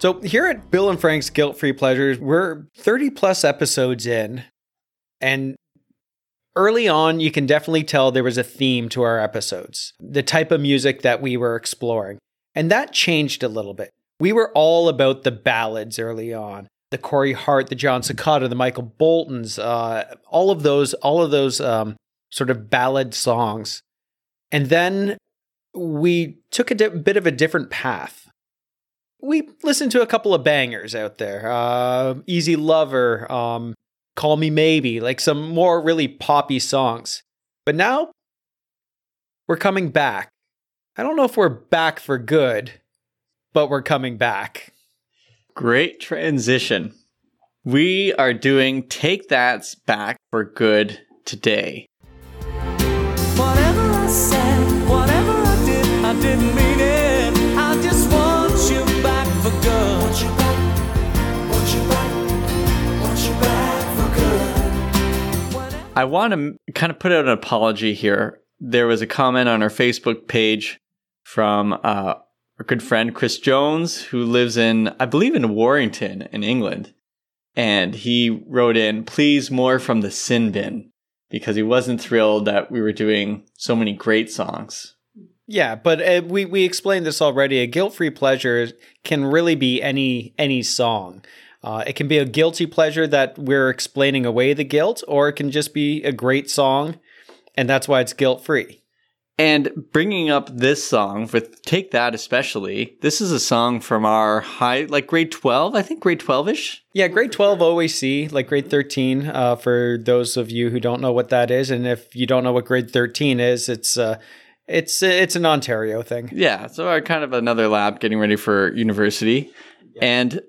So here at Bill and Frank's Guilt Free Pleasures, we're 30 plus episodes in, and early on, you can definitely tell there was a theme to our episodes, the type of music that we were exploring. And that changed a little bit. We were all about the ballads early on. The Corey Hart, the Jon Secada, the Michael Boltons, uh, all of those, all of those um, sort of ballad songs. And then we took a di- bit of a different path we listened to a couple of bangers out there. Uh, Easy Lover, um, Call Me Maybe, like some more really poppy songs. But now we're coming back. I don't know if we're back for good, but we're coming back. Great transition. We are doing Take That's Back for Good today. Whatever I said, whatever I did, I didn't mean I want to kind of put out an apology here. There was a comment on our Facebook page from uh, our good friend Chris Jones, who lives in, I believe, in Warrington in England. And he wrote in, please more from the sin bin, because he wasn't thrilled that we were doing so many great songs. Yeah, but uh, we we explained this already. A guilt-free pleasure can really be any any song. Uh, it can be a guilty pleasure that we're explaining away the guilt, or it can just be a great song, and that's why it's guilt-free. And bringing up this song with Take That especially, this is a song from our high, like grade 12, I think grade 12 ish. Yeah, grade 12 OAC, like grade 13, uh, for those of you who don't know what that is. And if you don't know what grade 13 is, it's, uh, it's it's an Ontario thing. Yeah, so our kind of another lab getting ready for university, yeah. and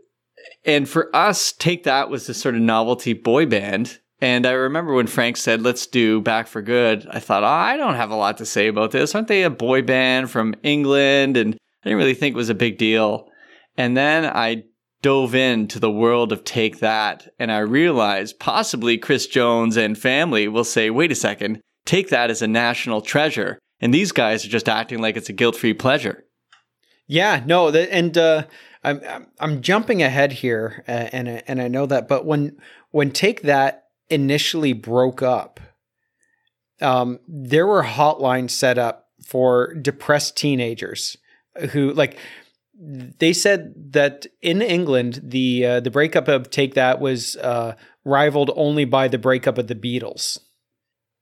and for us, take that was this sort of novelty boy band. And I remember when Frank said, "Let's do Back for Good." I thought, oh, I don't have a lot to say about this. Aren't they a boy band from England? And I didn't really think it was a big deal. And then I dove into the world of Take That, and I realized possibly Chris Jones and family will say, "Wait a second, Take That is a national treasure." and these guys are just acting like it's a guilt-free pleasure. Yeah, no, and uh, I'm I'm jumping ahead here, uh, and and I know that, but when when Take That initially broke up, um, there were hotlines set up for depressed teenagers who like they said that in England the uh, the breakup of Take That was uh, rivaled only by the breakup of the Beatles.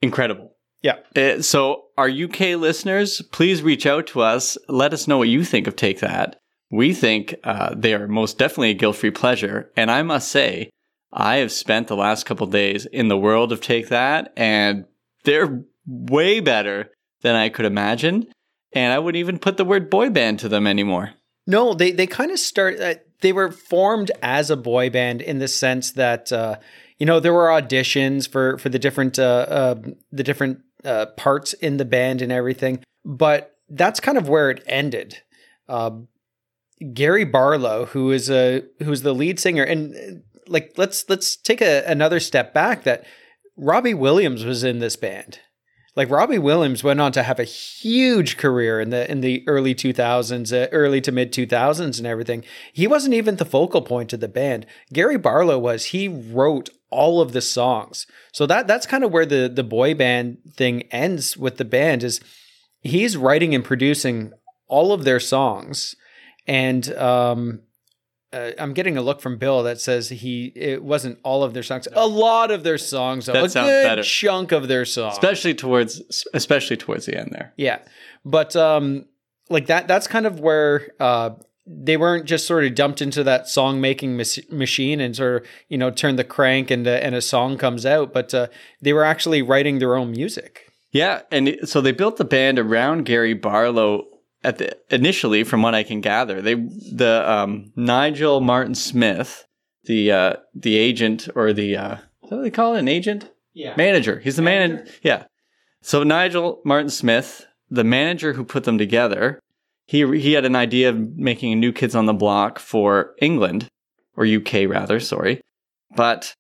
Incredible. Yeah. Uh, so, our UK listeners, please reach out to us. Let us know what you think of Take That. We think uh, they are most definitely a guilt free pleasure. And I must say, I have spent the last couple days in the world of Take That, and they're way better than I could imagine. And I wouldn't even put the word boy band to them anymore. No, they, they kind of start, uh, they were formed as a boy band in the sense that, uh, you know, there were auditions for, for the different, uh, uh, the different uh, parts in the band and everything. But that's kind of where it ended. Uh, Gary Barlow, who is a who is the lead singer, and uh, like let's let's take a, another step back. That Robbie Williams was in this band. Like Robbie Williams went on to have a huge career in the in the early 2000s, uh, early to mid 2000s and everything. He wasn't even the focal point of the band. Gary Barlow was. He wrote all of the songs. So that that's kind of where the the boy band thing ends with the band is he's writing and producing all of their songs and um uh, I'm getting a look from Bill that says he it wasn't all of their songs. A lot of their songs, that a good better. chunk of their songs, especially towards especially towards the end there. Yeah, but um, like that that's kind of where uh, they weren't just sort of dumped into that song making mas- machine and sort of you know turn the crank and uh, and a song comes out, but uh, they were actually writing their own music. Yeah, and so they built the band around Gary Barlow at the initially, from what I can gather. They the um, Nigel Martin Smith, the uh, the agent or the uh, what do they call it? An agent? Yeah, manager. He's the manager. man. Yeah. So Nigel Martin Smith, the manager who put them together, he he had an idea of making a New Kids on the Block for England or UK rather, sorry. But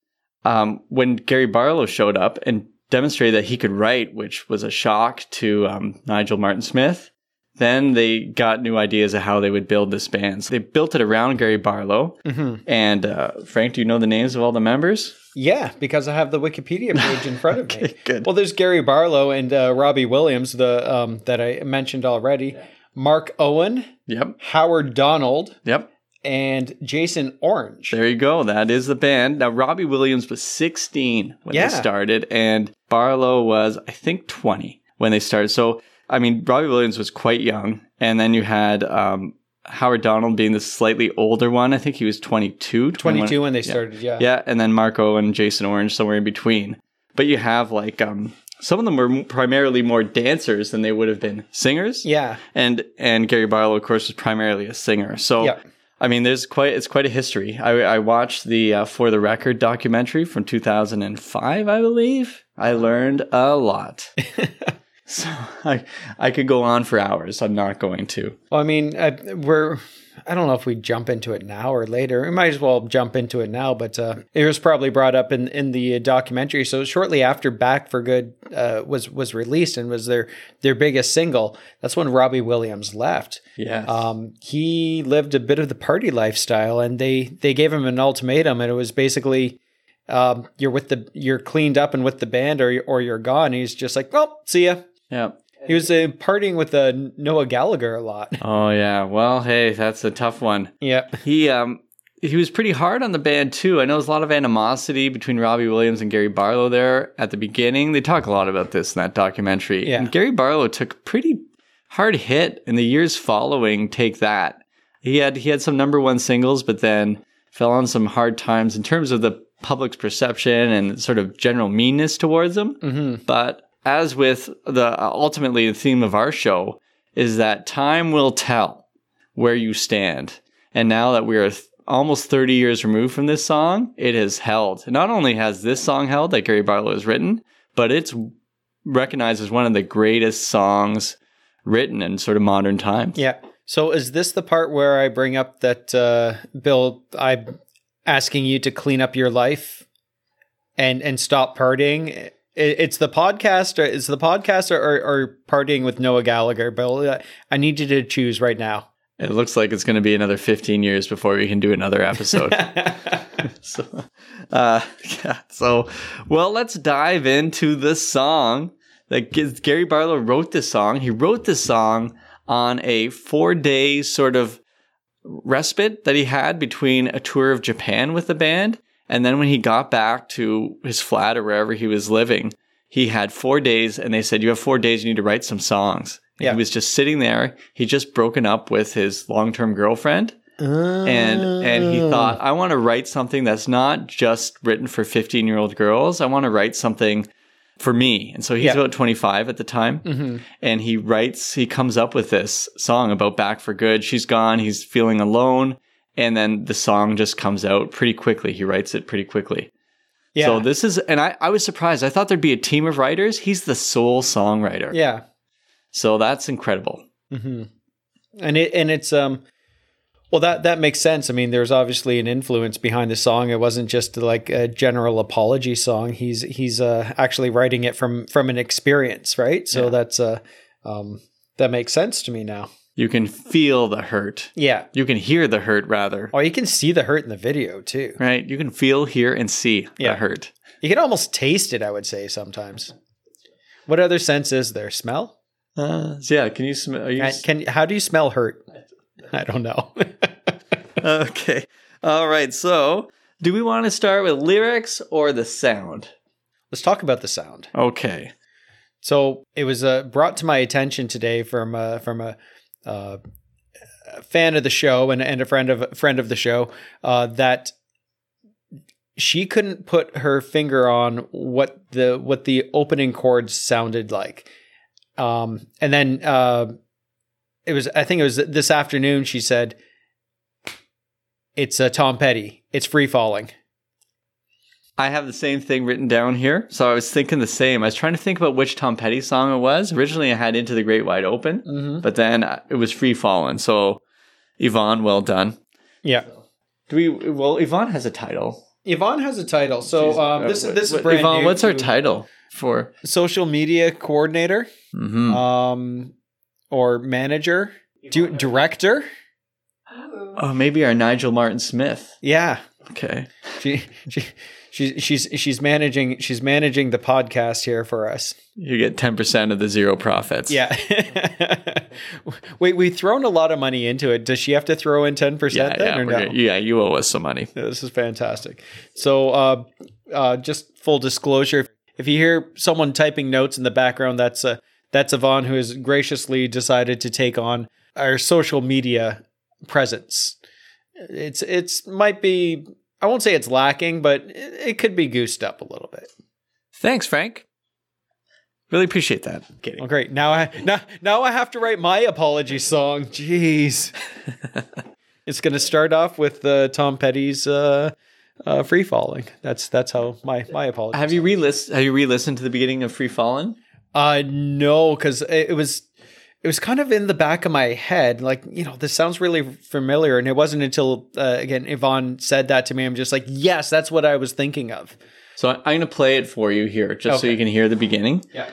um, when Gary Barlow showed up and demonstrated that he could write, which was a shock to um, Nigel Martin Smith, then they got new ideas of how they would build this band. So they built it around Gary Barlow. Mhm. And uh, Frank, do you know the names of all the members? Yeah, because I have the Wikipedia page in front of me. Good. Well, there's Gary Barlow and uh, Robbie Williams, the um, that I mentioned already. Mark Owen, Yep. Howard Donald, Yep. and Jason Orange. There you go. That is the band. Now, Robbie Williams was 16 when Yeah. they started, and Barlow was, I think, 20 when they started. So, I mean, Robbie Williams was quite young. And then you had um, Howard Donald being the slightly older one. I think he was 22. 21. 22 when they Yeah. started. Yeah. Yeah, and then Marco and Jason Orange somewhere in between. But you have like um, some of them were primarily more dancers than they would have been singers. Yeah. And and Gary Barlow, of course, was primarily a singer. So Yeah. I mean, there's quite it's quite a history. I, I watched the uh, For the Record documentary from 2005, I believe. I learned a lot. so I I could go on for hours. I'm not going to. Well, I mean, I, we're. I don't know if we jump into it now or later. We might as well jump into it now, but uh, it was probably brought up in, in the documentary. So shortly after "Back for Good" uh, was was released and was their their biggest single, that's when Robbie Williams left. Yeah. Um, he lived a bit of the party lifestyle, and they they gave him an ultimatum, and it was basically, um, you're with the you're cleaned up and with the band, or or you're gone. He's just like, well, see ya. Yeah. He was uh, partying with uh, Noel Gallagher a lot. Oh yeah. Well, hey, that's a tough one. yeah, He um he was pretty hard on the band too. I know there's a lot of animosity between Robbie Williams and Gary Barlow there at the beginning. They talk a lot about this in that documentary. Yeah. And Gary Barlow took a pretty hard hit in the years following Take That. He had he had some number one singles, but then fell on some hard times in terms of the public's perception and sort of general meanness towards him. hmm But as with the ultimately the theme of our show is that time will tell where you stand. And now that we are th- almost 30 years removed from this song, it has held. Not only has this song held that Gary Barlow has written, but it's recognized as one of the greatest songs written in sort of modern times. yeah. So is this the part where I bring up that uh, Bill? I'm asking you to clean up your life and and stop partying. It- It's the podcast, or is the podcast, or, or, or partying with Noel Gallagher, Bill? Uh, I need you to choose right now. It looks like it's going to be another 15 years before we can do another episode. so, uh, yeah. So, well, let's dive into the song that Gary Barlow wrote this song. He wrote this song on a four day sort of respite that he had between a tour of Japan with the band. And then when he got back to his flat or wherever he was living, he had four days and they said, You have four days, you need to write some songs. Yeah. He was just sitting there. He just broken up with his long term girlfriend and and he Oh. thought i want to write something that's not just written for 15 year old girls i want to write something for me and so he's Yeah. about 25 at the time Mhm. and he writes he comes up with this song about back for good she's gone he's feeling alone and then the song just comes out pretty quickly he writes it pretty quickly yeah, so this is and I, I was surprised i thought there'd be a team of writers he's the sole songwriter yeah. so that's incredible hmm And it and it's um well that that makes sense. I mean, there's obviously an influence behind the song. It wasn't just like a general apology song. He's he's uh, actually writing it from from an experience, right? So Yeah. that's uh um that makes sense to me now. You can feel the hurt Yeah. you can hear the hurt rather Oh, you can see the hurt in the video too. Right. You can feel, hear, and see Yeah. the hurt. You can almost taste it. I would say sometimes. What other sense is there? Smell? Uh, yeah. Can you smell? Are you Can, can how do you smell hurt? I don't know. okay. All right. So, do we want to start with lyrics or the sound? Let's talk about the sound. Okay. So it was uh, brought to my attention today from uh, from a, uh, fan of the show and, and a friend of friend of the show uh, that she couldn't put her finger on what the what the opening chords sounded like. Um, and then uh, it was I think it was this afternoon. She said, "It's uh, Tom Petty. It's free falling." I have the same thing written down here. So I was thinking the same. I was trying to think about which Tom Petty song it was. Originally, I had Into the Great Wide Open, Mm-hmm. but then uh, it was Free Fallen. So, Yvonne, well done. Yeah. Do we? Well, Yvonne has a title. Yvonne has a title. So um, this is this is brand Yvonne, new what's our title for? social media coordinator. hmm Um, or manager, Do, director. Oh, maybe our Nigel Martin Smith. Yeah, Okay. she she she's she's she's managing she's managing the podcast here for us. You get 10% of the zero profits. Yeah. Wait, we've thrown a lot of money into it. Does she have to throw in ten Yeah, percent then, yeah, or no? yeah, you owe us some money. This is fantastic. So, uh, uh, just full disclosure: if you hear someone typing notes in the background, that's uh, that's Yvonne who has graciously decided to take on our social media presence. It's it's might be I won't say it's lacking, but it, could be goosed up a little bit. Thanks, Frank. Really appreciate that. Kidding. Well, great. Now I now now I have to write my apology song. Jeez. it's going to start off with uh, Tom Petty's uh, uh, "Free Falling." That's that's how my my apology. Have you re-list? Have you re-listened to the beginning of Free Falling"? Uh, no, because it, it was it was kind of in the back of my head. Like you know, this sounds really familiar, and it wasn't until uh, again Yvonne said that to me. I'm just like, yes, that's what I was thinking of. So I- I'm going to play it for you here, just so you can hear the beginning. Yeah.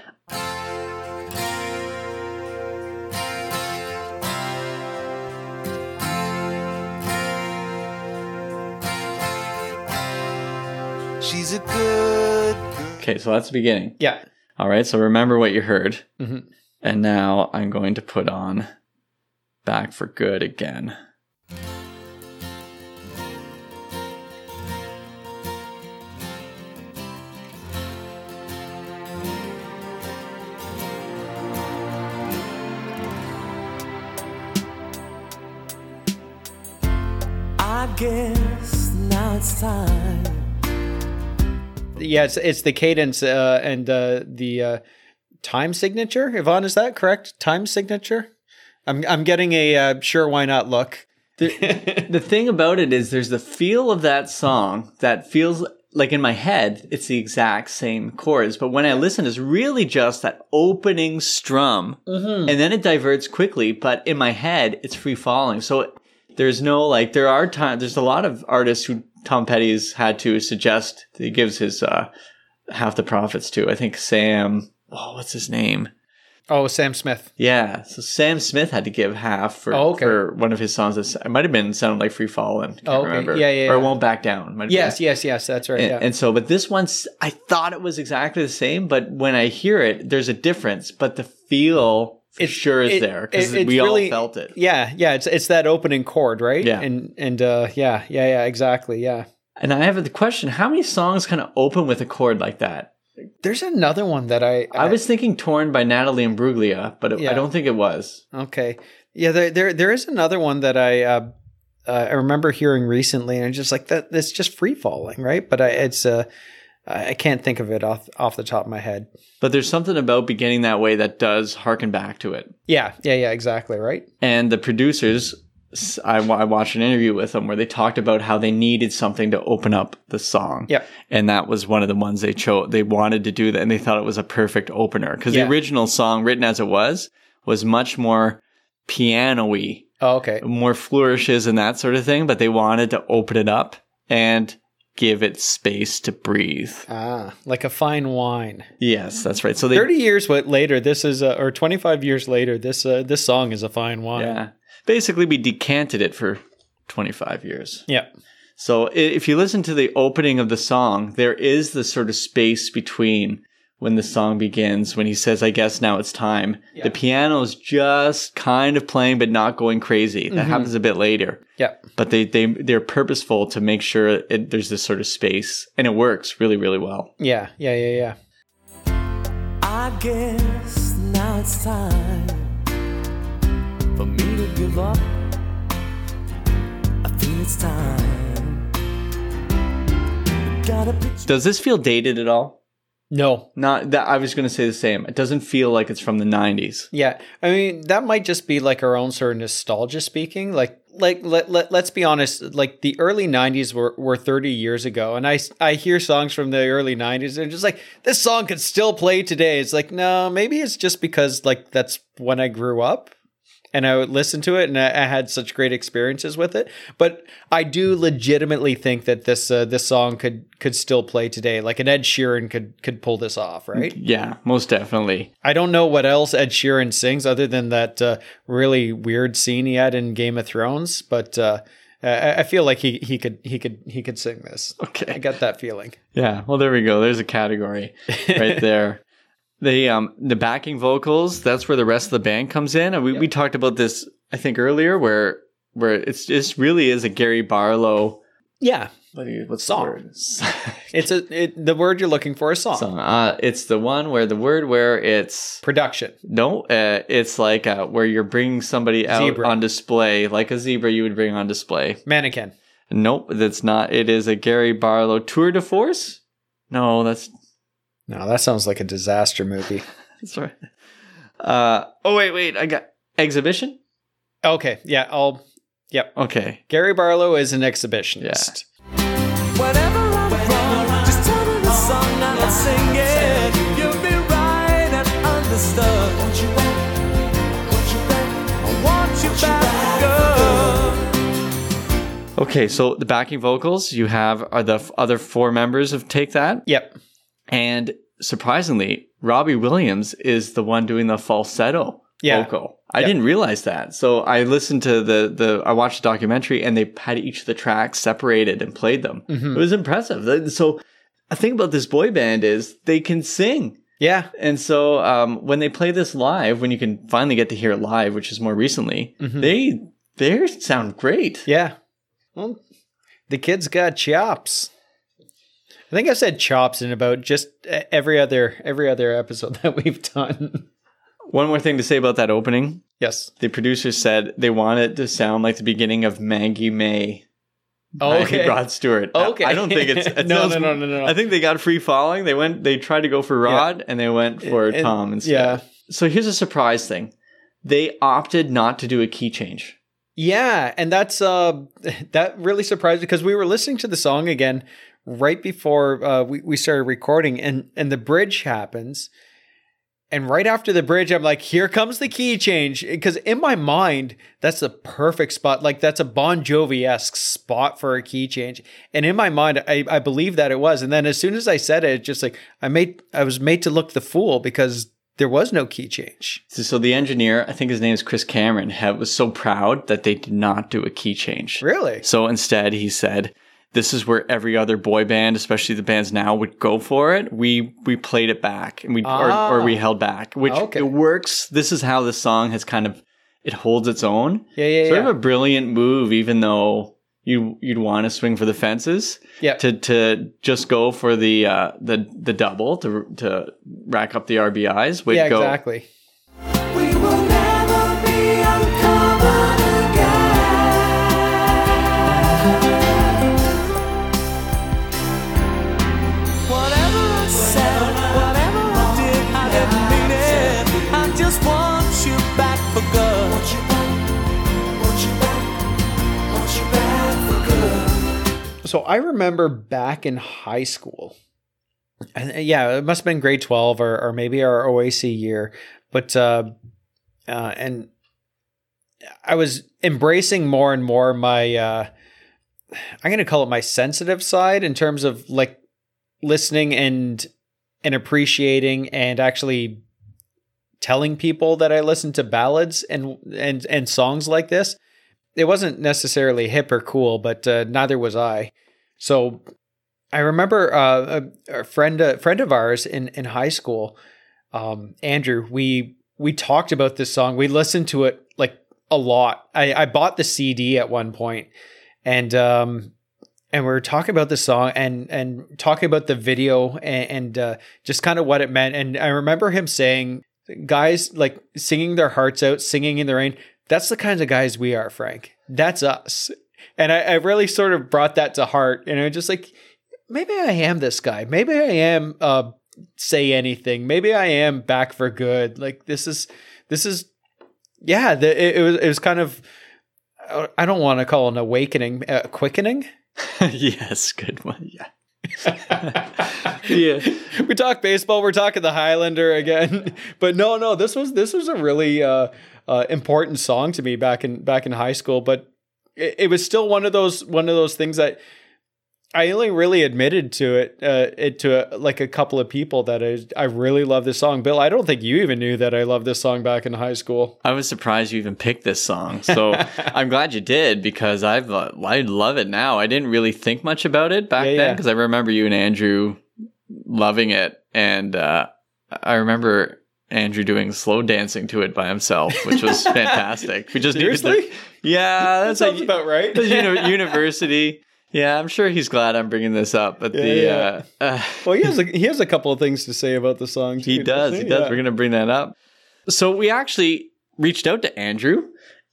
She's a good girl. Okay, so that's the beginning. Yeah. All right, so remember what you heard. Mhm. And now I'm going to put on Back for Good again. I guess now it's time. Yeah, it's, it's the cadence uh, and uh, the uh, time signature. Yvonne, is that correct? Time signature. I'm I'm getting a uh, sure why not look. The, the thing about it is there's the feel of that song that feels like in my head it's the exact same chords, but when I listen it's really just that opening strum and then it diverts quickly, but in my head it's free falling. So there's no like there are times there's a lot of artists who Tom Petty's had to suggest that he gives his uh half the profits to. I think Sam oh what's his name? Oh, Sam Smith. Yeah, so Sam Smith had to give half for, Oh, okay. for one of his songs. That it might have been "Sounded Like Free Fallin'." Can't Oh, okay. remember. Yeah, yeah, Or "Won't Back Down." might Yes, been. yes, yes. That's right. And, yeah. and so, but this one's I thought it was exactly the same, but when I hear it, there's a difference. But the feel for It's- sure is it- there because it- we really- all felt it. yeah, yeah. It's it's that opening chord, right? Yeah. And and uh, yeah, yeah, yeah. Exactly. Yeah. And I have the question: How many songs kind of open with a chord like that? There's another one that I I was thinking "Torn" by Natalie Imbruglia, but it, Yeah. I don't think it was. Okay. Yeah, there there there is another one that I uh, uh, I remember hearing recently, and it's just like that. It's just free falling, right? But I, it's uh, I I can't think of it off off the top of my head. But there's something about beginning that way that does harken back to it. Yeah, yeah, yeah, exactly, right. and the producers I, watched an interview with them where they talked about how they needed something to open up the song Yeah. and that was one of the ones they chose they wanted to do that and they thought it was a perfect opener because Yeah. the original song written as it was was much more piano-y Oh, okay. more flourishes and that sort of thing but they wanted to open it up and give it space to breathe Ah, like a fine wine. yes that's right so they Thirty years later, this is uh, or twenty five years later, this uh, this song is a fine wine. yeah basically we decanted it for 25 years Yeah. So if you listen to the opening of the song, there is this sort of space between when the song begins, when he says, I guess now it's time. The piano's just kind of playing, but not going crazy. That mm-hmm. happens a bit later. Yeah. But they, they, they're purposeful to make sure it, there's this sort of space and it works really, really well. Yeah. Yeah. Yeah. Yeah. I guess now it's time for me to give up. I feel it's time. Got a picture. Does this feel dated at all? No. Not that I was going to say the same. It doesn't feel like it's from the 90s. Yeah, I mean that might just be like our own sort of nostalgia speaking. Like, like let, let let's be honest. Like the early '90s were, were 30 years ago, and I I hear songs from the early '90s, and just like this song could still play today. It's like no, maybe it's just because like that's when I grew up, and I would listen to it, and I, I had such great experiences with it. But I do legitimately think that this uh, this song could could still play today. Like an Ed Sheeran could could pull this off, right? Yeah, most definitely. I don't know what else Ed Sheeran sings other than that uh, really weird scene he had in Game of Thrones, but. Uh, I I feel like he, he could he could he could sing this. Okay. I got that feeling. Yeah, well, there we go. There's a category right there. The um the backing vocals. That's where the rest of the band comes in. And we, we talked about this, I think, earlier, where where it's it really is a Gary Barlow. Yeah, What you, what's Song. the it's a it, the word you're looking for is song. Song. Uh, it's the one where the word where it's production. no, uh, it's like uh, where you're bringing somebody out Zebra. on display, like a zebra you would bring on display. Mannequin. Nope, that's not. It is a Gary Barlow tour de force. No, that's No, that sounds like a disaster movie. that's right. Uh, oh wait, wait, I got exhibition. Okay, yeah, I'll. Yep. Okay, Gary Barlow is an exhibitionist. Whenever I'm wrong, just tell me the song and I'll sing it. You'll be right and understood. Want you back, want you back, I want you back, girl. okay. So the backing vocals you have are the f- other four members of Take That, Yep. And surprisingly, Robbie Williams is the one doing the falsetto Yeah. vocal. I Yeah. didn't realize that. So I listened to the the I watched the documentary and they had each of the tracks separated and played them. Mhm. It was impressive. So a thing about this boy band is they can sing. Yeah. And so um, when they play this live, when you can finally get to hear it live, which is more recently, Mhm. they they sound great. Yeah. Well, the kid's got chops. I think I've said chops in about just e, every other every other episode that we've done. One more thing to say about that opening. yes. The producers said they want it to sound like the beginning of Maggie May. by Okay. Rod Stewart. Okay. I don't think it's it No, sounds- no, no, no, no. I think they got free falling. They went. They tried to go for Rod, and they went for And- Tom instead. yeah. So here's a surprise thing: they opted not to do a key change. Yeah, and that's uh that really surprised me because we were listening to the song again right before uh, we we started recording, and and the bridge happens, and right after the bridge, I'm like, here comes the key change because in my mind that's the perfect spot, like that's a Bon Jovi esque spot for a key change, and in my mind I I believe that it was, and then as soon as I said it, it's just like I made I was made to look the fool because there was no key change. So, so the engineer, I think his name is Chris Cameron, had, was so proud that they did not do a key change. Really? So instead, he said, "This is where every other boy band, especially the bands now, would go for it. We we played it back, and we or, or we Ah. held back, which Okay. it works. This is how the song has kind of it holds its own. Yeah, yeah, Sort yeah. of a brilliant move, even though you you'd want to swing for the fences. Yeah. To to just go for the uh, the the double to to rack up the RBIs. Way yeah, exactly. So I remember back in high school, and uh, yeah, it must have been grade twelve or or maybe our OAC year, but uh, uh, and I was embracing more and more my uh, I'm gonna call it my sensitive side in terms of like listening and and appreciating and actually telling people that I listen to ballads and and and songs like this. It wasn't necessarily hip or cool, but uh, neither was I. So I remember uh, a, a friend a friend of ours in in high school, um, Andrew. We we talked about this song. We listened to it like a lot. I, I bought the CD at one point, and um, and we were talking about the song and and talking about the video and, and uh, just kind of what it meant. And I remember him saying, "Guys, like singing their hearts out, singing in the rain. That's the kinds of guys we are, Frank. That's us." And I, I really sort of brought that to heart. And I was just like, maybe I am this guy. Maybe I am uh, say anything. Maybe I am back for good. Like this is this is yeah. The, it, it was it was kind of I don't want to call an awakening, uh, quickening. yes, good one. Yeah. yeah. we talk baseball. We're talking the Highlander again, but no, no. This was this was a really uh, uh, important song to me back in back in high school. But it, it was still one of those one of those things that I only really admitted to it, uh, it to a, like a couple of people that I, I really love this song. Bill, I don't think you even knew that I loved this song back in high school. I was surprised you even picked this song. So I'm glad you did because I've uh, I love it now. I didn't really think much about it back Yeah, then yeah. because I remember you and Andrew loving it, and uh, I remember Andrew doing slow dancing to it by himself, which was fantastic. We just needed Seriously? to- yeah, That that's sounds a, about right. the uni- university. Yeah, I'm sure he's glad I'm bringing this up, but the yeah. Uh, uh, well, he has a, he has a couple of things to say about the song. he too, does. doesn't He does. Yeah. We're going to bring that up. So we actually reached out to Andrew,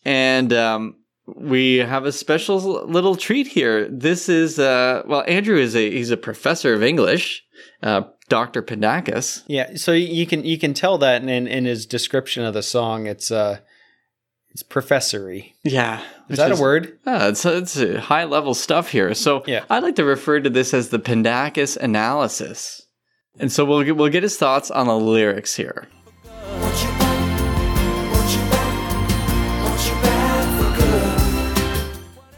and um, we have a special little treat here. This is uh, well, Andrew is a he's a professor of English, uh, Doctor Pandakis. Yeah, so you can you can tell that in in his description of the song. It's uh, it's professory. Yeah, Is that a word? Uh, it's it's uh, high level stuff here. So Yeah. I like to refer to this as the Pandakis analysis. And so we'll get, we'll get his thoughts on the lyrics here.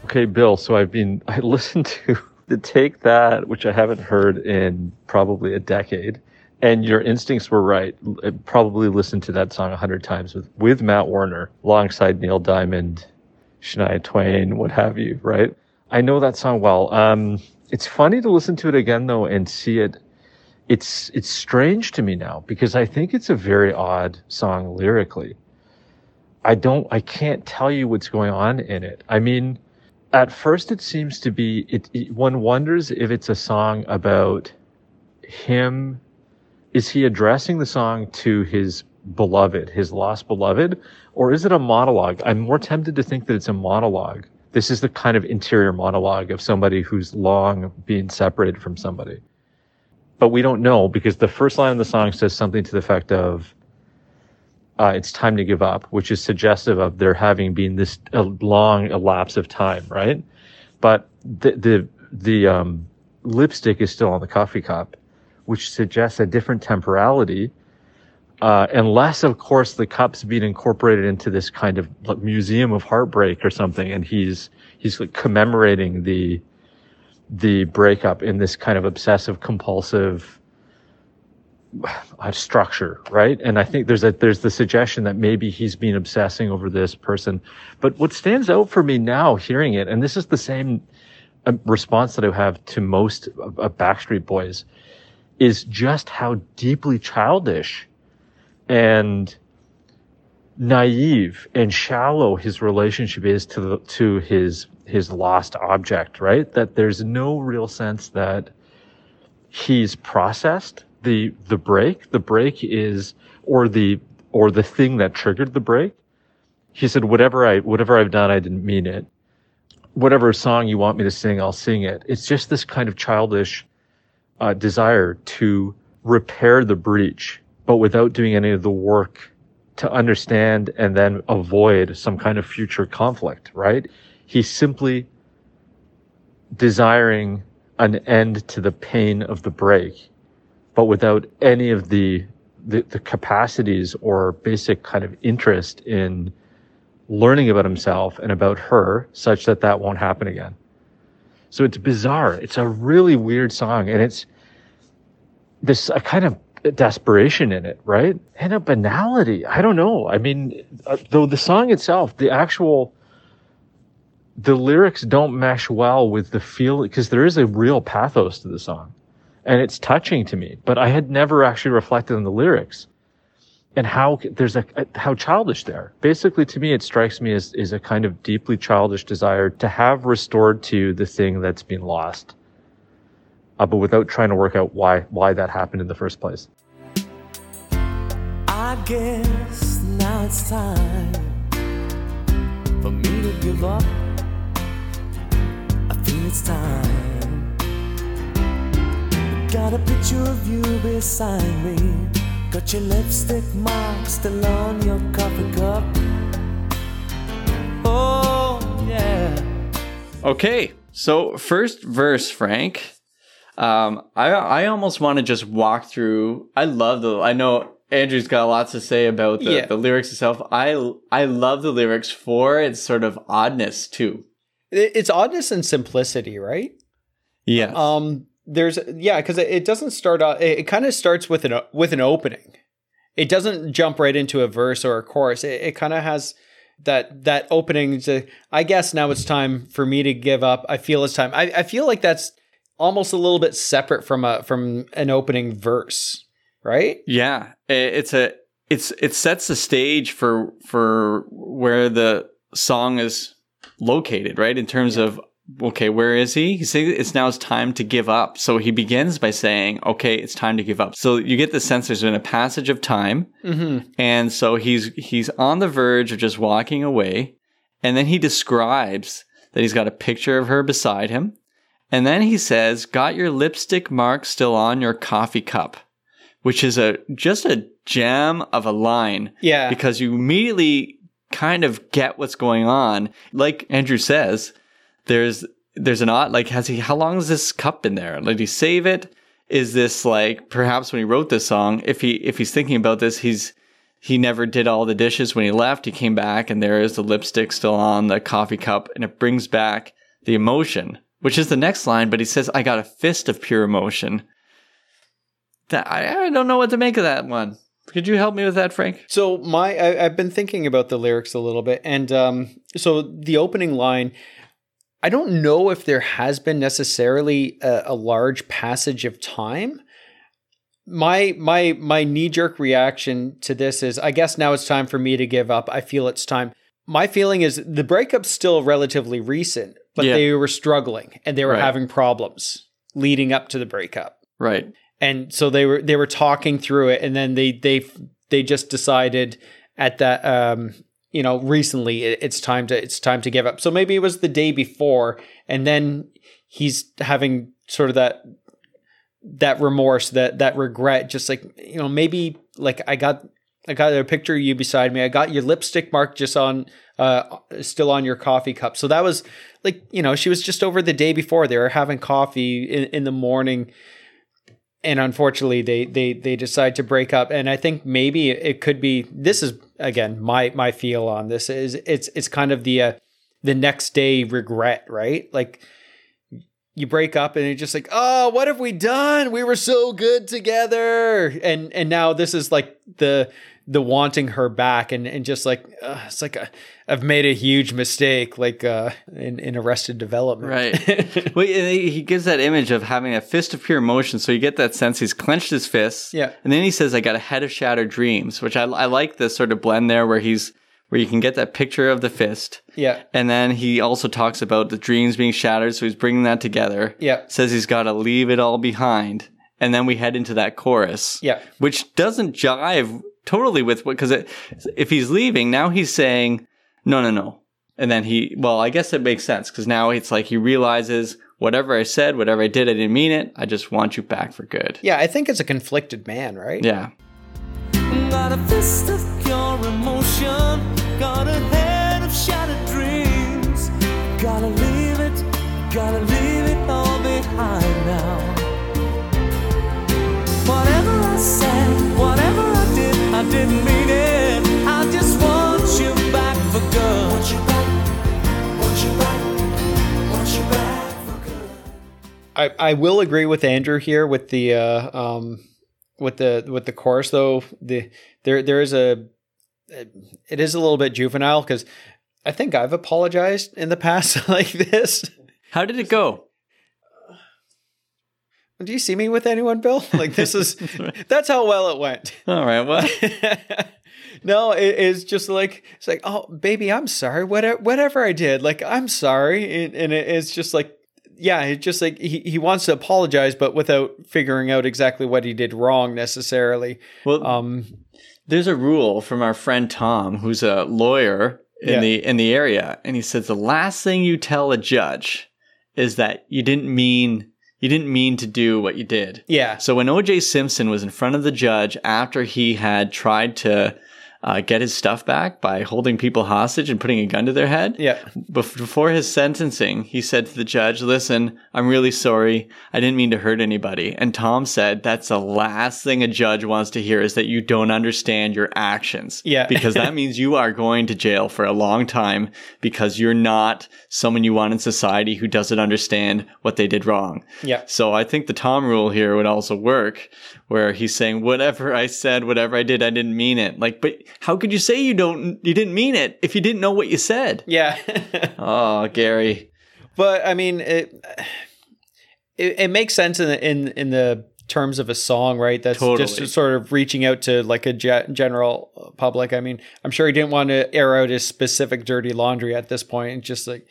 Okay, Bill. So I've been I listened to the take that, which I haven't heard in probably a decade, and your instincts were right. Probably listened to that song a hundred times with with Matt Warner alongside Neil Diamond, Shania Twain, what have you. Right? I know that song well. Um, it's funny to listen to it again though and see it. It's it's strange to me now because I think it's a very odd song lyrically. I don't I can't tell you what's going on in it. I mean, at first it seems to be it, it one wonders if it's a song about him is he addressing the song to his beloved, his lost beloved, or is it a monologue? I'm more tempted to think that it's a monologue. This is the kind of interior monologue of somebody who's long been separated from somebody. But we don't know because the first line of the song says something to the effect of, uh, it's time to give up, which is suggestive of there having been this long elapse of time, right? But the the the um, lipstick is still on the coffee cup, which suggests a different temporality, uh, unless of course the cup's being incorporated into this kind of museum of heartbreak or something, and he's he's like commemorating the the breakup in this kind of obsessive compulsive uh, structure, right? And I think there's a there's the suggestion that maybe he's been obsessing over this person. But what stands out for me now, hearing it, and this is the same uh, response that I have to most of, of Backstreet Boys, is just how deeply childish and naive and shallow his relationship is to the, to his his lost object, right? That there's no real sense that he's processed the the break. The break is or the or the thing that triggered the break. He said, "Whatever I whatever I've done, I didn't mean it. Whatever song you want me to sing, I'll sing it." It's just this kind of childish uh, desire to repair the breach, but without doing any of the work to understand and then avoid some kind of future conflict. Right? He's simply desiring an end to the pain of the break but without any of the, the the capacities or basic kind of interest in learning about himself and about her such that that won't happen again. So it's bizarre. It's a really weird song and it's this a kind of desperation in it right? And a banality. I don't know. I mean uh, though the song itself the actual the lyrics don't mesh well with the feel because there is a real pathos to the song and it's touching to me but i had never actually reflected on the lyrics and how there's a, how childish they are basically to me it strikes me as is a kind of deeply childish desire to have restored to the thing that's been lost uh, but without trying to work out why why that happened in the first place I guess now it's time for me to give up. I it's time. Got a picture of you beside me. Got your lipstick mark still on your coffee cup. Oh, yeah. Okay, so first verse, Frank. Um, I I almost want to just walk through. I love the. I know Andrew's got lots to say about the, Yeah. the lyrics itself. I I love the lyrics for its sort of oddness too. It's oddness and simplicity, right? Yes. Um, there's yeah, because it, doesn't start out. It, it kind of starts with an with an opening. It doesn't jump right into a verse or a chorus. It, it kind of has that that opening. To, I guess now it's time for me to give up. I feel it's time. I, I feel like that's almost a little bit separate from a from an opening verse, right? Yeah, it's a it's it sets the stage for for where the song is located, right? In terms of okay, where is he? He's saying it's now it's time to give up. So he begins by saying, "Okay, it's time to give up." So you get the sense there's been a passage of time, Mm-hmm. and so he's he's on the verge of just walking away, and then he describes that he's got a picture of her beside him, and then he says, "Got your lipstick mark still on your coffee cup," which is a just a gem of a line Yeah. because you immediately kind of get what's going on. Like Andrew says, there's there's an odd like has he how long has this cup been there? Did he save it? Is this like perhaps when he wrote this song, if he if he's thinking about this, he's he never did all the dishes when he left. He came back and there is the lipstick still on the coffee cup and it brings back the emotion, which is the next line, but he says, I got a fist of pure emotion. That I, I don't know what to make of that one. Could you help me with that, Frank? So my I, I've been thinking about the lyrics a little bit, and um, so the opening line. I don't know if there has been necessarily a, a large passage of time. My my my knee jerk reaction to this is, I guess now it's time for me to give up. I feel it's time. My feeling is the breakup's still relatively recent, but Yeah. they were struggling and they were Right. having problems leading up to the breakup Right. and so they were they were talking through it and then they they they just decided at that um you know recently it, it's time to it's time to give up. So maybe it was the day before and then he's having sort of that that remorse that that regret just like you know maybe like i got i got a picture of you beside me. I got your lipstick mark just on uh still on your coffee cup. So that was like you know she was just over the day before. They were having coffee in, in the morning and unfortunately they they they decide to break up. And i think maybe it could be this is again my my feel on this is it's it's kind of the uh, the next day regret right? Like you break up and you're just like oh what have we done? We were so good together. And and now this is like the the wanting her back and and just like uh, it's like a, I've made a huge mistake like uh in in arrested development Right. well, he he gives that image of having a fist of pure emotion. So you get that sense he's clenched his fists. Yeah. And then he says, I got a head of shattered dreams, which I, I like this sort of blend there where he's, where you can get that picture of the fist. yeah And then he also talks about the dreams being shattered. So he's bringing that together. Yeah. Says he's got to leave it all behind. And then we head into that chorus. Yeah. Which doesn't jive totally with what, because if he's leaving, now he's saying, no, no, no. And then he, well, I guess it makes sense because now it's like he realizes whatever I said, whatever I did, I didn't mean it. I just want you back for good. yeah i think it's a conflicted man right Yeah. Got a fist of pure emotion. Got a head of shattered dreams. Gotta leave it, gotta leave it all behind now. Whatever I said, whatever I didn't mean it. I just want you back for good. Want you back, want you back, want you back for good. I, I will agree with Andrew here with the uh, um with the with the chorus though the there there is a it is a little bit juvenile because I think I've apologized in the past like this. How did it go? Do you see me with anyone, Bill? Like this is that's how well it went. All right. Well, no, it, it's just like it's like oh baby, I'm sorry. Whatever whatever I did, like I'm sorry, and, and it, it's just like yeah, it's just like he, he wants to apologize, but without figuring out exactly what he did wrong necessarily. well, Um, there's a rule from our friend Tom, who's a lawyer in Yeah. the in the area, and he says the last thing you tell a judge is that you didn't mean you didn't mean to do what you did. yeah, So when O.J. Simpson was in front of the judge after he had tried to uh, get his stuff back by holding people hostage and putting a gun to their head. Yeah. Bef- Before his sentencing, he said to the judge, Listen, I'm really sorry. I didn't mean to hurt anybody. And Tom said, That's the last thing a judge wants to hear is that you don't understand your actions. Yeah. Because that means you are going to jail for a long time because you're not someone you want in society who doesn't understand what they did wrong. Yeah. So I think the Tom rule here would also work, where he's saying, "Whatever I said, whatever I did, I didn't mean it." Like, but how could you say you don't, you didn't mean it if you didn't know what you said? Yeah. Oh, Gary. but I mean, it, it it makes sense in the, in in the terms of a song, right? That's Totally. just sort of reaching out to like a ge- general public. I mean, I'm sure he didn't want to air out his specific dirty laundry at this point, and just like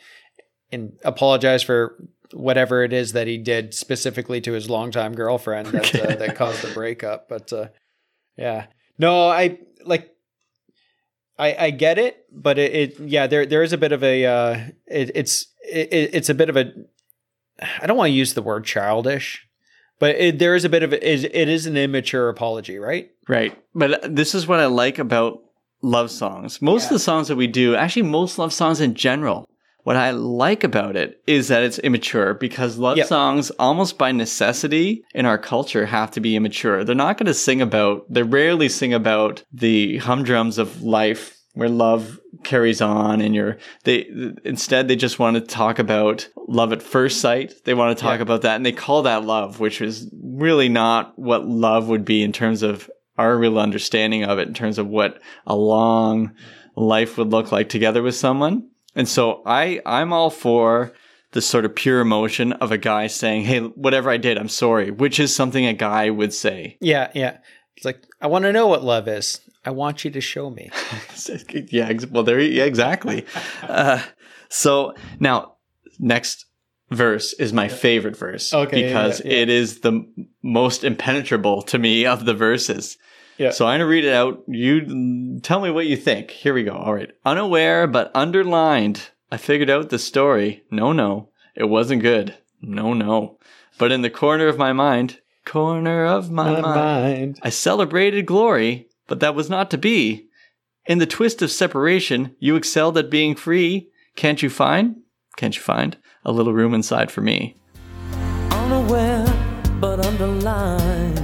and apologize for whatever it is that he did specifically to his longtime girlfriend that uh, that caused the breakup. But uh, yeah, no, I like. I, I get it, but it, it yeah there there is a bit of a uh, it, it's it, it's a bit of a I don't want to use the word childish, but it, there is a bit of a, it, it is an immature apology, right? Right. But this is what I like about love songs. Most of the songs that we do, actually, most love songs in general, what I like about it is that it's immature because love Yep. songs, almost by necessity in our culture, have to be immature. They're not going to sing about, they rarely sing about the humdrums of life where love carries on and you're they instead they just want to talk about love at first sight they want to talk Yeah. about that and they call that love which is really not what love would be in terms of our real understanding of it in terms of what a long life would look like together with someone and so i i'm all for the sort of pure emotion of a guy saying hey whatever i did i'm sorry which is something a guy would say Yeah, yeah. It's like I want to know what love is. I want you to show me. yeah, well, there, yeah, exactly. Uh, so now, next verse is my favorite verse Okay, because yeah, yeah. it is the most impenetrable to me of the verses. Yeah. So I'm gonna read it out. You tell me what you think. Here we go. All right. Unaware but underlined. I figured out the story. No, no, it wasn't good. No, no. But in the corner of my mind, corner of my, My mind, mind. I celebrated glory, but that was not to be. In the twist of separation, you excelled at being free. Can't you find? Can't you find a little room inside for me? unaware but underlined.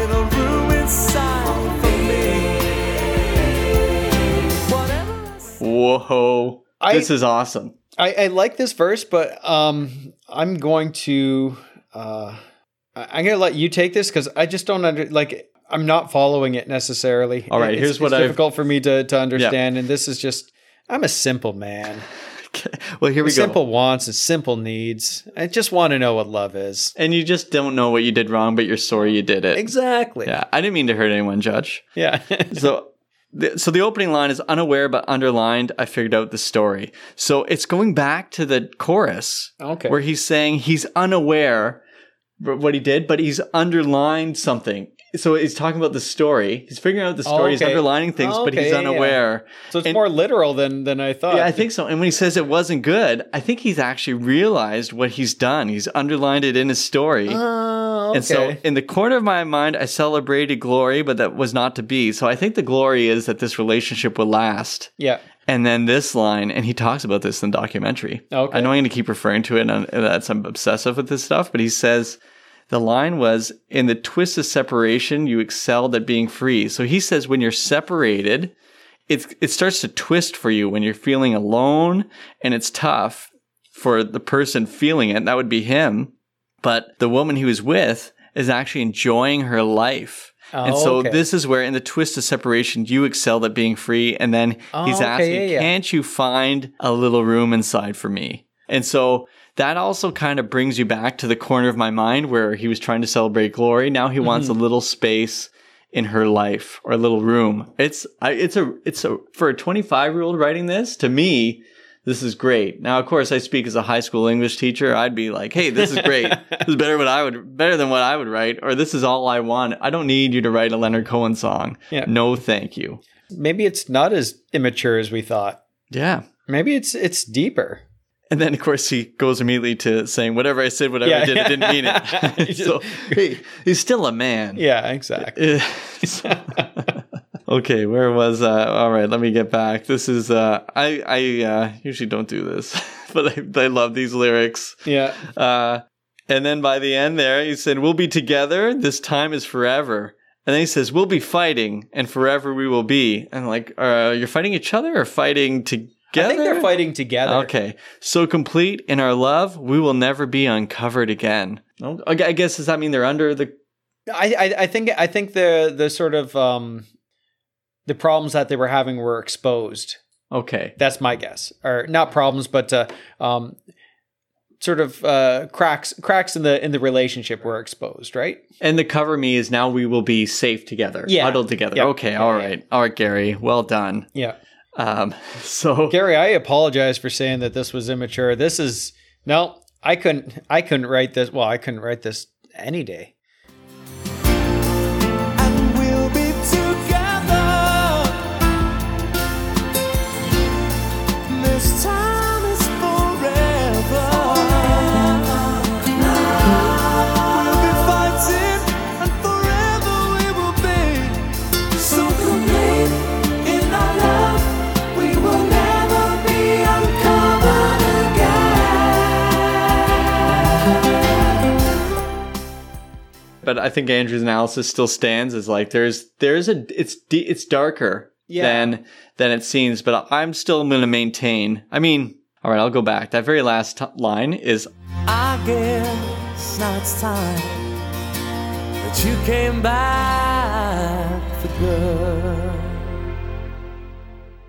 room Whoa. I- this is awesome. I, I like this verse, but um, I'm going to uh, I'm gonna let you take this because I just don't under like I'm not following it necessarily. All right, It's- here's what it's I've- difficult for me to to understand, and this is just I'm a simple man. well, here we go. simple wants and simple needs. I just want to know what love is. And you just don't know what you did wrong, but you're sorry you did it. Exactly. Yeah, I didn't mean to hurt anyone, Judge. Yeah. So, so the opening line is unaware but underlined. I figured out the story. So it's going back to the chorus okay. where he's saying he's unaware what he did, but he's underlined something. So he's talking about the story. He's figuring out the story. He's Okay. underlining things, Oh, but he's yeah, yeah. unaware. so it's and- more literal than than I thought. Yeah, I think so. And when he says it wasn't good, I think he's actually realized what he's done. He's underlined it in his story. Oh, okay. And so, in the corner of my mind, I celebrated glory, but that was not to be. So, I think the glory is that this relationship will last. yeah. And then this line, and he talks about this in the documentary. Okay. I know I'm going to keep referring to it, and that's I'm obsessive with this stuff. But he says the line was, "In the twist of separation, you excelled at being free." So he says when you're separated, it it starts to twist for you when you're feeling alone, and it's tough for the person feeling it. That would be him, but the woman he was with is actually enjoying her life. Oh, and so okay. this is where in the twist of separation you excelled at being free and then Oh, he's ah, okay, asking yeah, yeah. can't you find a little room inside for me and so that also kind of brings you back to the corner of my mind where he was trying to celebrate glory now he wants Mm-hmm. a little space in her life or a little room. It's I, it's a it's a for a 25 year old writing this to me. This is great. Now, of course, I speak as a high school English teacher. I'd be like, "Hey, this is great. this is better what I would better than what I would write." Or this is all I want. I don't need you to write a Leonard Cohen song. Yeah. No, thank you. Maybe it's not as immature as we thought. Yeah. Maybe it's it's deeper. And then, of course, he goes immediately to saying, "Whatever I said, whatever Yeah. I did, I didn't mean it." so he, he's still a man. Yeah, exactly. Eh, okay, where was uh all right, let me get back. This is uh I I uh usually don't do this, but I, I love these lyrics. Yeah. Uh and then by the end there he said we'll be together, this time is forever. And then he says we'll be fighting and forever we will be. And like uh you're fighting each other or fighting together? I think they're fighting together. Okay. So complete in our love, we will never be uncovered again. I I guess does that mean they're under the I, I I think I think the the sort of um the problems that they were having were exposed. Okay. That's my guess, or not problems, but uh, um, sort of uh, cracks cracks in the in the relationship were exposed, right? And the cover me is now we will be safe together, Yeah. huddled together. Yeah. Okay, all right, all right, Gary, well done. Yeah. Um, so Gary, I apologize for saying that this was immature. This is no, I couldn't I couldn't write this. Well, I couldn't write this any day. But I think Andrew's analysis still stands as like there's there's a it's it's darker Yeah. than than it seems, but I'm still going to maintain. I mean, all right, I'll go back. That very last t- line is I guess now it's time that you came back for good.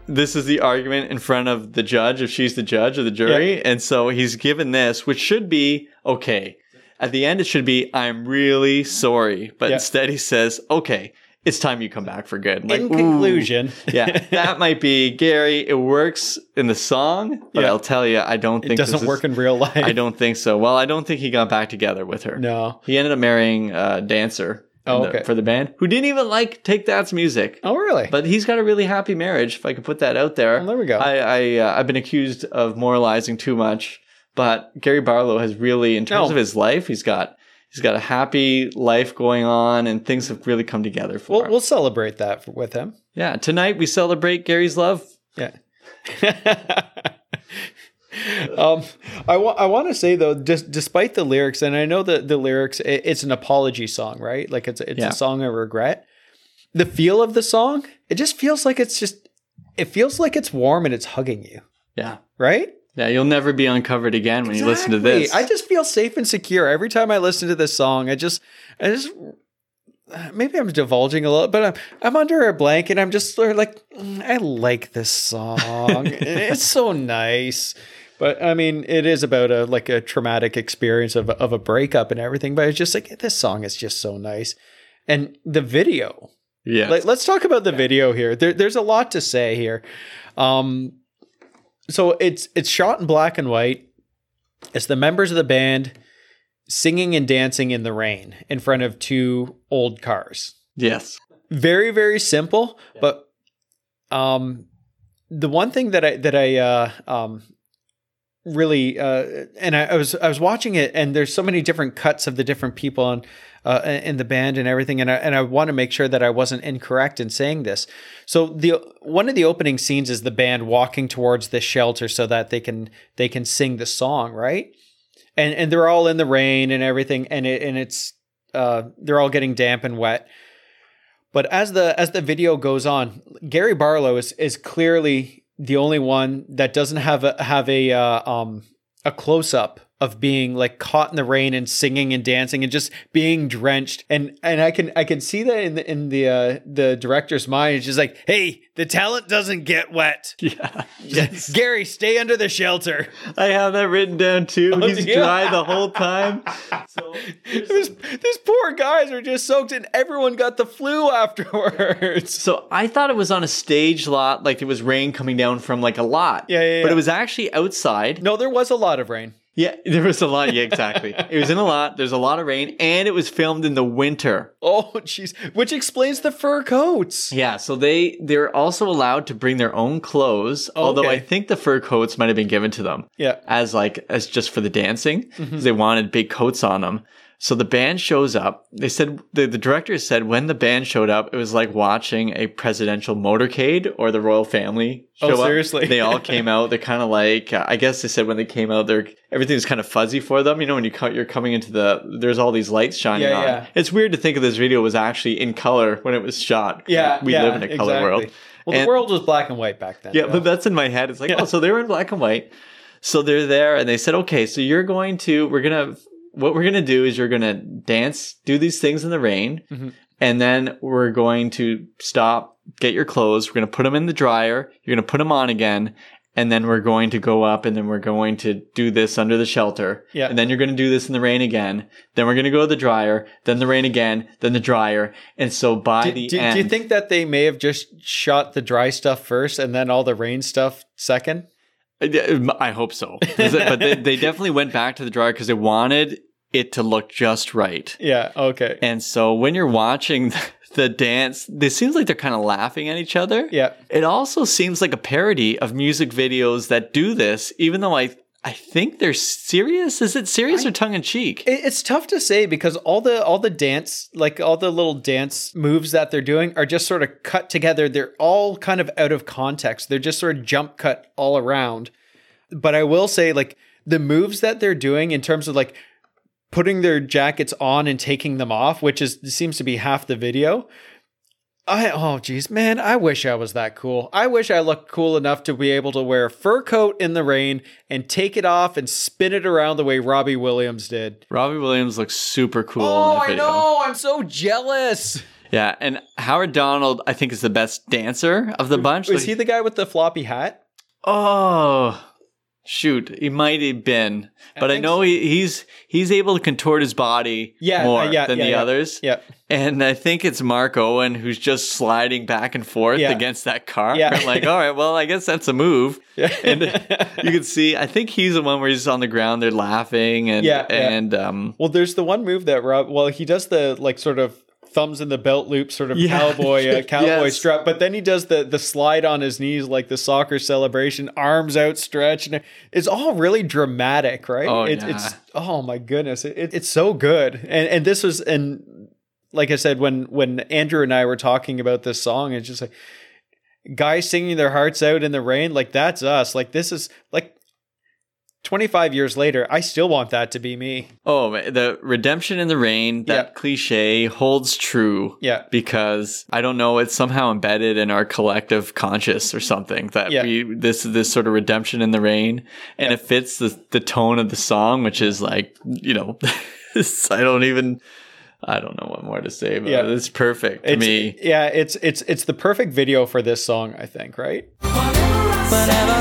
this is the argument in front of the judge if she's the judge or the jury, and so he's given this, which should be okay. At the end, it should be "I'm really sorry," but Yeah. instead he says, "Okay, it's time you come back for good." Like, in ooh. conclusion, yeah, that might be Gary. It works in the song, but Yeah. I'll tell you, I don't think it doesn't this is- work in real life. I don't think so. Well, I don't think he got back together with her. No. he ended up marrying a dancer. Oh, the- for the band who didn't even like Take That's music. Oh, really? But he's got a really happy marriage, if I could put that out there. Well, there we go. I, I uh, I've been accused of moralizing too much, but Gary Barlow has really, in terms No. of his life, he's got he's got a happy life going on, and things have really come together for we'll him. we'll celebrate that for, with him. yeah, tonight we celebrate Gary's love. Yeah. um, I want I want to say though, just despite the lyrics, and I know that the lyrics, i it's an apology song, right? Like it's it's Yeah. a song of regret. The feel of the song, it just feels like it's just, it feels like it's warm and it's hugging you, Yeah, right? Yeah, you'll never be uncovered again when you listen to this. I just feel safe and secure every time I listen to this song. I just, I just, maybe I'm divulging a little, but I'm I'm under a blanket. I'm just sort of like, "Mm, I like this song. it's so nice. But I mean, it is about a like a traumatic experience of of a breakup and everything. But it's just like this song is just so nice, and the video. yeah, Like, let's talk about the video here. There, there's a lot to say here. Um, so it's it's shot in black and white. It's the members of the band singing and dancing in the rain in front of two old cars. yes, Very very simple, but um, the one thing that I that I uh, um, really uh, and I, I was I was watching it and there's so many different cuts of the different people on uh, in the band and everything and I and I want to make sure that I wasn't incorrect in saying this. So the one of the opening scenes is the band walking towards this shelter so that they can they can sing the song, right? And and they're all in the rain and everything and it and it's uh they're all getting damp and wet. But as the as the video goes on, Gary Barlow is is clearly the only one that doesn't have a have a uh, um a close up of being like caught in the rain and singing and dancing and just being drenched and and I can I can see that in the in the uh, the director's mind it's just like hey the talent doesn't get wet Yeah. yes. Gary stay under the shelter I have that written down too. Oh, He's yeah. dry the whole time. So this, these poor guys are just soaked and everyone got the flu afterwards So I thought it was on a stage lot, like it was rain coming down from like a lot. Yeah, yeah, But it was actually outside. no there was a lot of rain Yeah, there was a lot. Yeah, exactly. it was in a lot. There's a lot of rain, and it was filmed in the winter. oh jeez which explains the fur coats Yeah, so they they're also allowed to bring their own clothes. Although I think the fur coats might have been given to them. Yeah. as like as just for the dancing. Mm-hmm. They wanted big coats on them. So the band shows up. They said the, the director said when the band showed up, it was like watching a presidential motorcade or the royal family Oh, show up. seriously? They all came out. They're kind of like I guess they said when they came out, they're everything was kind of fuzzy for them. You know, when you cut, you're coming into the there's all these lights shining Yeah, on. yeah. It's weird to think of this video was actually in color when it was shot. yeah we yeah, live in a color exactly. world. well the world was black and white back then yeah, though. but that's in my head. It's like, oh, so they were in black and white. So they're there and they said, okay, so you're going to, we're going to, what we're going to do is you're going to dance, do these things in the rain. Mhm. And then we're going to stop, get your clothes. We're going to put them in the dryer. You're going to put them on again. And then we're going to go up and then we're going to do this under the shelter. Yeah. And then you're going to do this in the rain again. Then we're going to go to the dryer, then the rain again, then the dryer. And so by Do, the do- end. do you think that they may have just shot the dry stuff first and then all the rain stuff second? I hope so. but they, they definitely went back to the dryer because they wanted it to look just right. Yeah. Okay. And so when you're watching the dance, it seems like they're kind of laughing at each other. Yeah. It also seems like a parody of music videos that do this, even though I I think they're serious. Is it serious or tongue in cheek? It- It's tough to say because all the all the dance, like all the little dance moves that they're doing, are just sort of cut together. They're all kind of out of context. They're just sort of jump cut all around. But I will say, like the moves that they're doing in terms of like putting their jackets on and taking them off, which is seems to be half the video. I oh geez, man, I wish I was that cool. I wish I looked cool enough to be able to wear a fur coat in the rain and take it off and spin it around the way Robbie Williams did. Robbie Williams looks super cool Oh, I know. I'm so jealous. Yeah, and Howard Donald, I think, is the best dancer of the bunch. Was Like- he the guy with the floppy hat? Oh, shoot, he might have been, but I, think know he, he's he's able to contort his body Yeah, more uh, yeah, than yeah, the others. Yeah. And I think it's Mark Owen who's just sliding back and forth against that car. Yeah. Like, all right, well, I guess that's a move. Yeah. And you can see, I think he's the one where he's on the ground, they're laughing, and yeah. and um, Well, there's the one move that Rob. Well, he does the like sort of thumbs in the belt loop, sort of Yeah. cowboy uh, cowboy Yes. strut. But then he does the the slide on his knees like the soccer celebration, arms outstretched, and it's all really dramatic, right? Oh, it's, yeah. it's oh my goodness, it, it- it's so good. And and this was and like I said when when Andrew and I were talking about this song, it's just like guys singing their hearts out in the rain, like that's us. Like this is like. 25 years later, I still want that to be me. oh, the redemption in the rain, that Yeah. cliche holds true. Yeah. because I don't know, it's somehow embedded in our collective conscious or something that Yeah. we this this sort of redemption in the rain, and it fits the the tone of the song, which is like you know, I don't even. I don't know what more to say, but Yeah. it's perfect to It's, me. Yeah, it's it's it's the perfect video for this song, I think, right? Whenever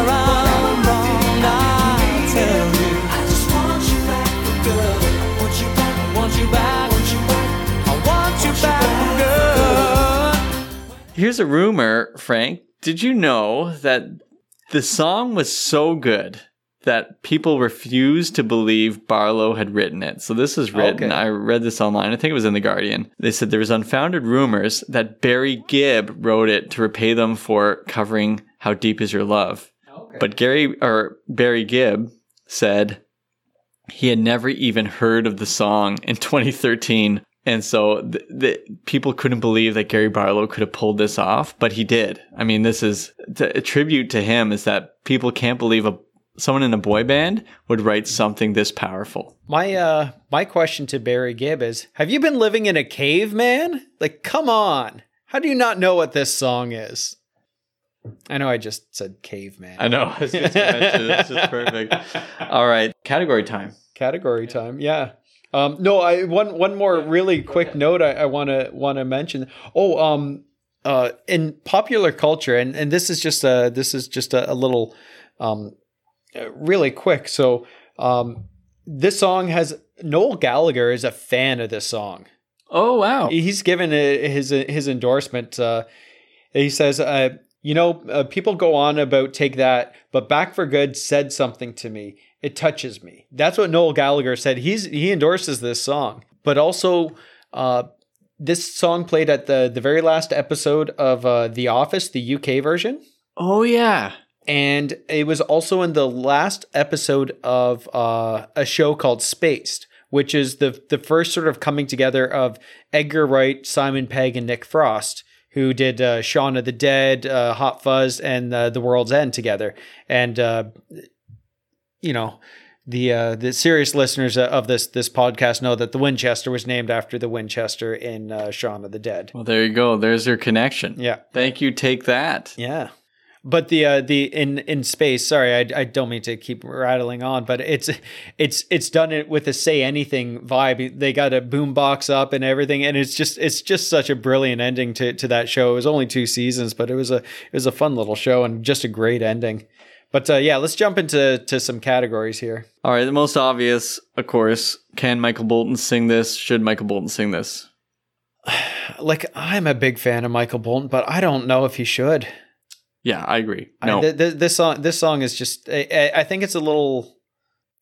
Here's a rumor, Frank. Did you know that the song was so good that people refused to believe Barlow had written it? So this is written. Okay. I read this online. I think it was in the Guardian. They said there was unfounded rumors that Barry Gibb wrote it to repay them for covering "How Deep Is Your Love." okay. But Gary or Barry Gibb said he had never even heard of the song in 2013. And so the, the people couldn't believe that Gary Barlow could have pulled this off, but he did. I mean, this is a tribute to him is that people can't believe a someone in a boy band would write something this powerful. My uh my question to Barry Gibb is, have you been living in a cave, man? Like, come on. How do you not know what this song is? I know I just said caveman. I know. I was just mention. That's just perfect. All right. Category time. Category time. Yeah. Um, no, I one one more really quick note I want to want to mention. Oh, um, uh, in popular culture, and and this is just a this is just a, a little, um, really quick. So, um, this song has Noel Gallagher is a fan of this song. Oh wow. He's given it his his endorsement. Uh, he says, uh, "You know, uh, people go on about take that, but Back for Good said something to me. It touches me." That's what Noel Gallagher said. He's he endorses this song, but also. Uh, this song played at the the very last episode of uh, The Office, the UK version, Oh yeah. and it was also in the last episode of uh, a show called Spaced, which is the the first sort of coming together of Edgar Wright, Simon Pegg, and Nick Frost, who did uh, Shaun of the Dead, uh, Hot Fuzz, and uh, The World's End together. And uh, you know, the uh, the serious listeners of this this podcast know that the Winchester was named after the Winchester in uh, Shaun of the Dead. Well, there you go. There's your connection. Yeah. Thank you. Take that. Yeah. But the uh, the in in Spaced, sorry, I, I don't mean to keep rattling on, but it's it's it's done it with a say anything vibe. They got a boombox up and everything, and it's just it's just such a brilliant ending to, to that show. It was only two seasons, but it was a it was a fun little show and just a great ending. But uh, yeah, let's jump into to some categories here. All right. The most obvious, of course. Can Michael Bolton sing this? Should Michael Bolton sing this? Like I'm a big fan of Michael Bolton, but I don't know if he should. Yeah, I agree. I- No. th- th- this song this song is just I, I- I think it's a little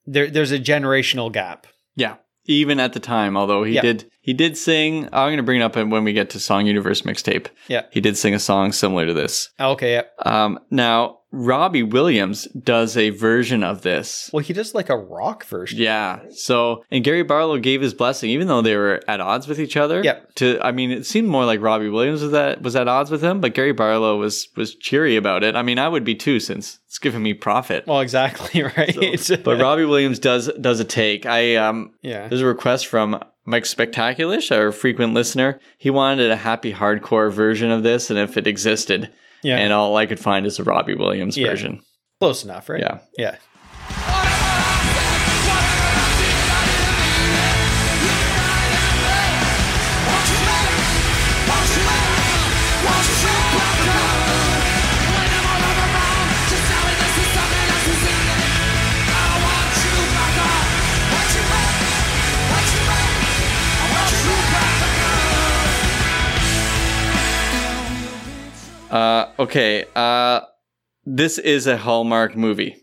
there. There's a generational gap. yeah. Even at the time, although he Yeah. did he did sing. I'm going to bring it up when we get to Song Universe mixtape. Yeah. He did sing a song similar to this. Okay. Yeah. Um, now Robbie Williams does a version of this. Well, he does like a rock version. Yeah. So, and Gary Barlow gave his blessing, even though they were at odds with each other. Yeah. To, I mean, it seemed more like Robbie Williams was at was at odds with him, but Gary Barlow was was cheery about it. I mean, I would be too, since it's giving me profit. Well, exactly right. but Robbie Williams does does a take. I um, yeah. there's a request from Mike Spectaculish, our frequent listener. He wanted a happy hardcore version of this, and if it existed, Yeah. and all I could find is a Robbie Williams Yeah. version. Close enough, right? Yeah. Yeah. Uh, okay. Uh, this is a Hallmark movie.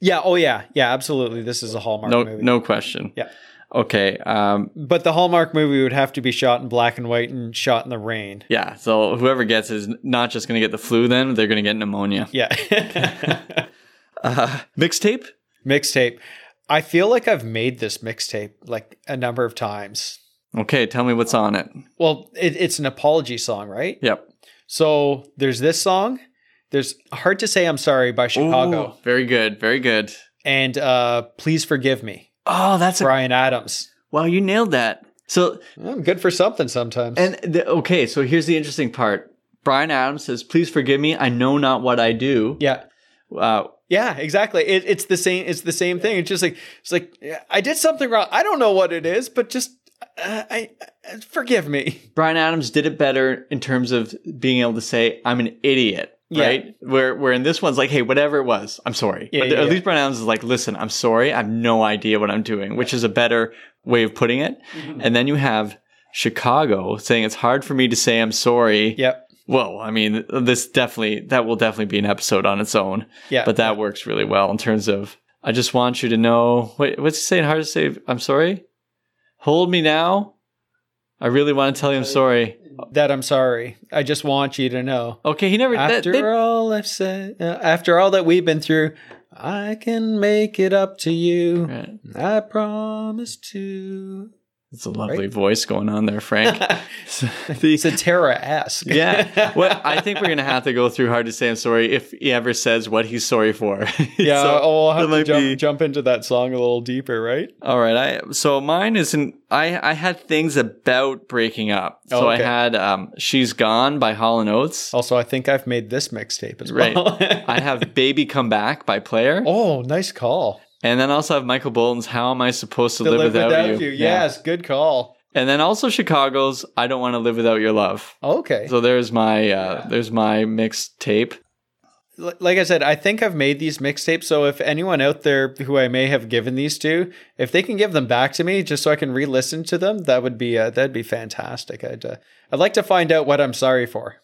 Yeah. Oh, yeah. Yeah. Absolutely. This is a Hallmark No, movie. no question. Yeah. Okay. Um, But the Hallmark movie would have to be shot in black and white and shot in the rain. yeah. So whoever gets is not just going to get the flu. Then they're going to get pneumonia. Yeah. Uh, mixtape. mixtape. I feel like I've made this mixtape like a number of times. Okay. Tell me what's on it. Well, it, it's an apology song, right? Yep. So there's this song. There's Hard to Say I'm Sorry by Chicago. Ooh, very good. Very good. And uh, Please Forgive Me, Oh, that's a Bryan Adams. wow. You nailed that. So I'm good for something sometimes. and the, okay. So here's the interesting part. Bryan Adams says, "Please forgive me. I know not what I do." yeah. Uh, Yeah, exactly. It, it's the same. It's the same thing. It's just like it's like I did something wrong. I don't know what it is, but just uh, I, I forgive me. Bryan Adams did it better in terms of being able to say, "I'm an idiot," Yeah. right? Where where in this one's like, "Hey, whatever it was, I'm sorry." Yeah, but yeah, at least Bryan Adams is like, "Listen, I'm sorry. I have no idea what I'm doing," which is a better way of putting it. Mm-hmm. And then you have Chicago saying, "It's hard for me to say I'm sorry." Yep. Well, I mean, this definitely that will definitely be an episode on its own. Yeah. But that works really well in terms of I just want you to know. Wait, what's he saying? Hard to say. I'm sorry. Hold me now. I really want to tell you I'm sorry. that I'm sorry. I just want you to know. Okay, he never. that- After they- all I've said, uh, after all that we've been through, I can make it up to you. Right. I promise to. It's a lovely Right? voice going on there, Frank. it's a Terra-esque. yeah. Well, I think we're gonna have to go through hard to say I'm sorry if he ever says what he's sorry for. Yeah, So, oh, we'll have to jump, be- jump into that song a little deeper, right? All right. I so mine isn't. I I had things about breaking up. So Oh, I had um, "She's Gone" by Hall and Oates. Also, I think I've made this mixtape as Right. well. I have "Baby Come Back" by Player, oh, nice call. And then also have Michael Bolton's "How Am I Supposed to, To Live, Without, You?" Yeah. Yes, good call. And then also Chicago's "I Don't Want to Live Without Your Love." Okay. So there's my uh, there's my mixed tape. L- like I said, I think I've made these mixtapes. So if anyone out there who I may have given these to, if they can give them back to me just so I can re-listen to them, that would be uh, that'd be fantastic. I'd uh, I'd like to find out what I'm sorry for.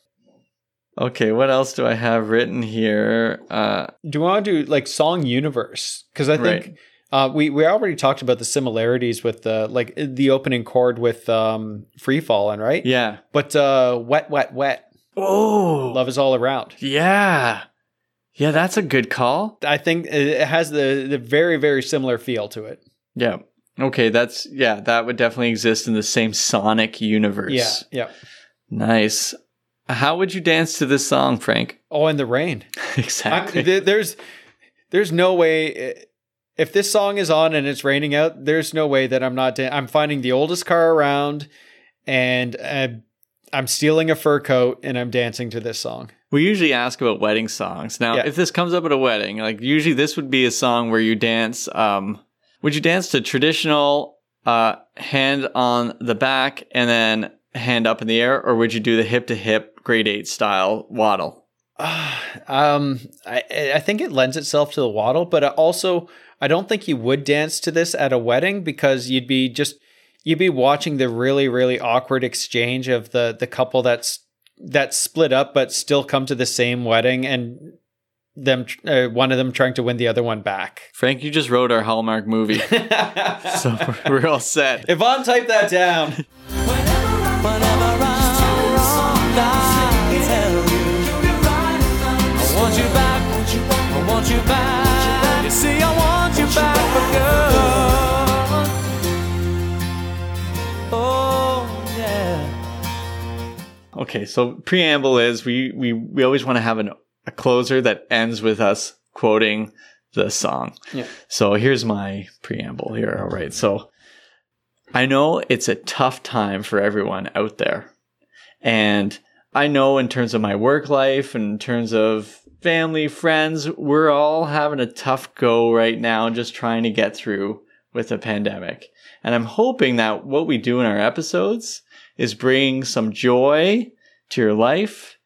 Okay, what else do I have written here? Uh, Do you want to do like song universe? Because I think Right. uh, we we already talked about the similarities with the like the opening chord with um, Free Fallin', right? yeah. But uh, wet, wet, wet. Oh, Love is all around. yeah, yeah. That's a good call. I think it has the the very very similar feel to it. Yeah. Okay, that's yeah, that would definitely exist in the same sonic universe. Yeah, yeah. Nice. How would you dance to this song, Frank? Oh, in the rain. I'm, exactly. th- there's there's no way if this song is on and it's raining out. There's no way that I'm not. Dan- I'm finding the oldest car around, and uh, I'm stealing a fur coat and I'm dancing to this song. we usually ask about wedding songs. Now, Yeah. if this comes up at a wedding, like usually this would be a song where you dance um would you dance to traditional uh hand on the back and then hand up in the air or would you do the hip to hip grade 8 style waddle? um, I I think it lends itself to the waddle, but also I don't think you would dance to this at a wedding because you'd be just you'd be watching the really really awkward exchange of the the couple that's that split up but still come to the same wedding and them uh, one of them trying to win the other one back. Frank, you just wrote our Hallmark movie. so we're all set. Yvonne, type that down. Want you back You see, I want you back Oh, yeah Okay, so preamble is we we we always want to have an, a closer that ends with us quoting the song. Yeah. So here's my preamble here. All right. So I know it's a tough time for everyone out there. And I know in terms of my work life and in terms of family, friends, we're all having a tough go right now just trying to get through with the pandemic. And I'm hoping that what we do in our episodes is bring some joy to your life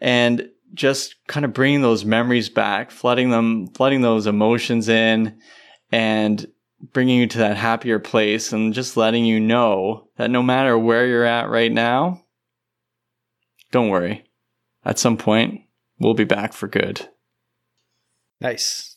and just kind of bringing those memories back, flooding them, flooding those emotions in and bringing you to that happier place and just letting you know that no matter where you're at right now, don't worry. At some point, we'll be back for good. Nice.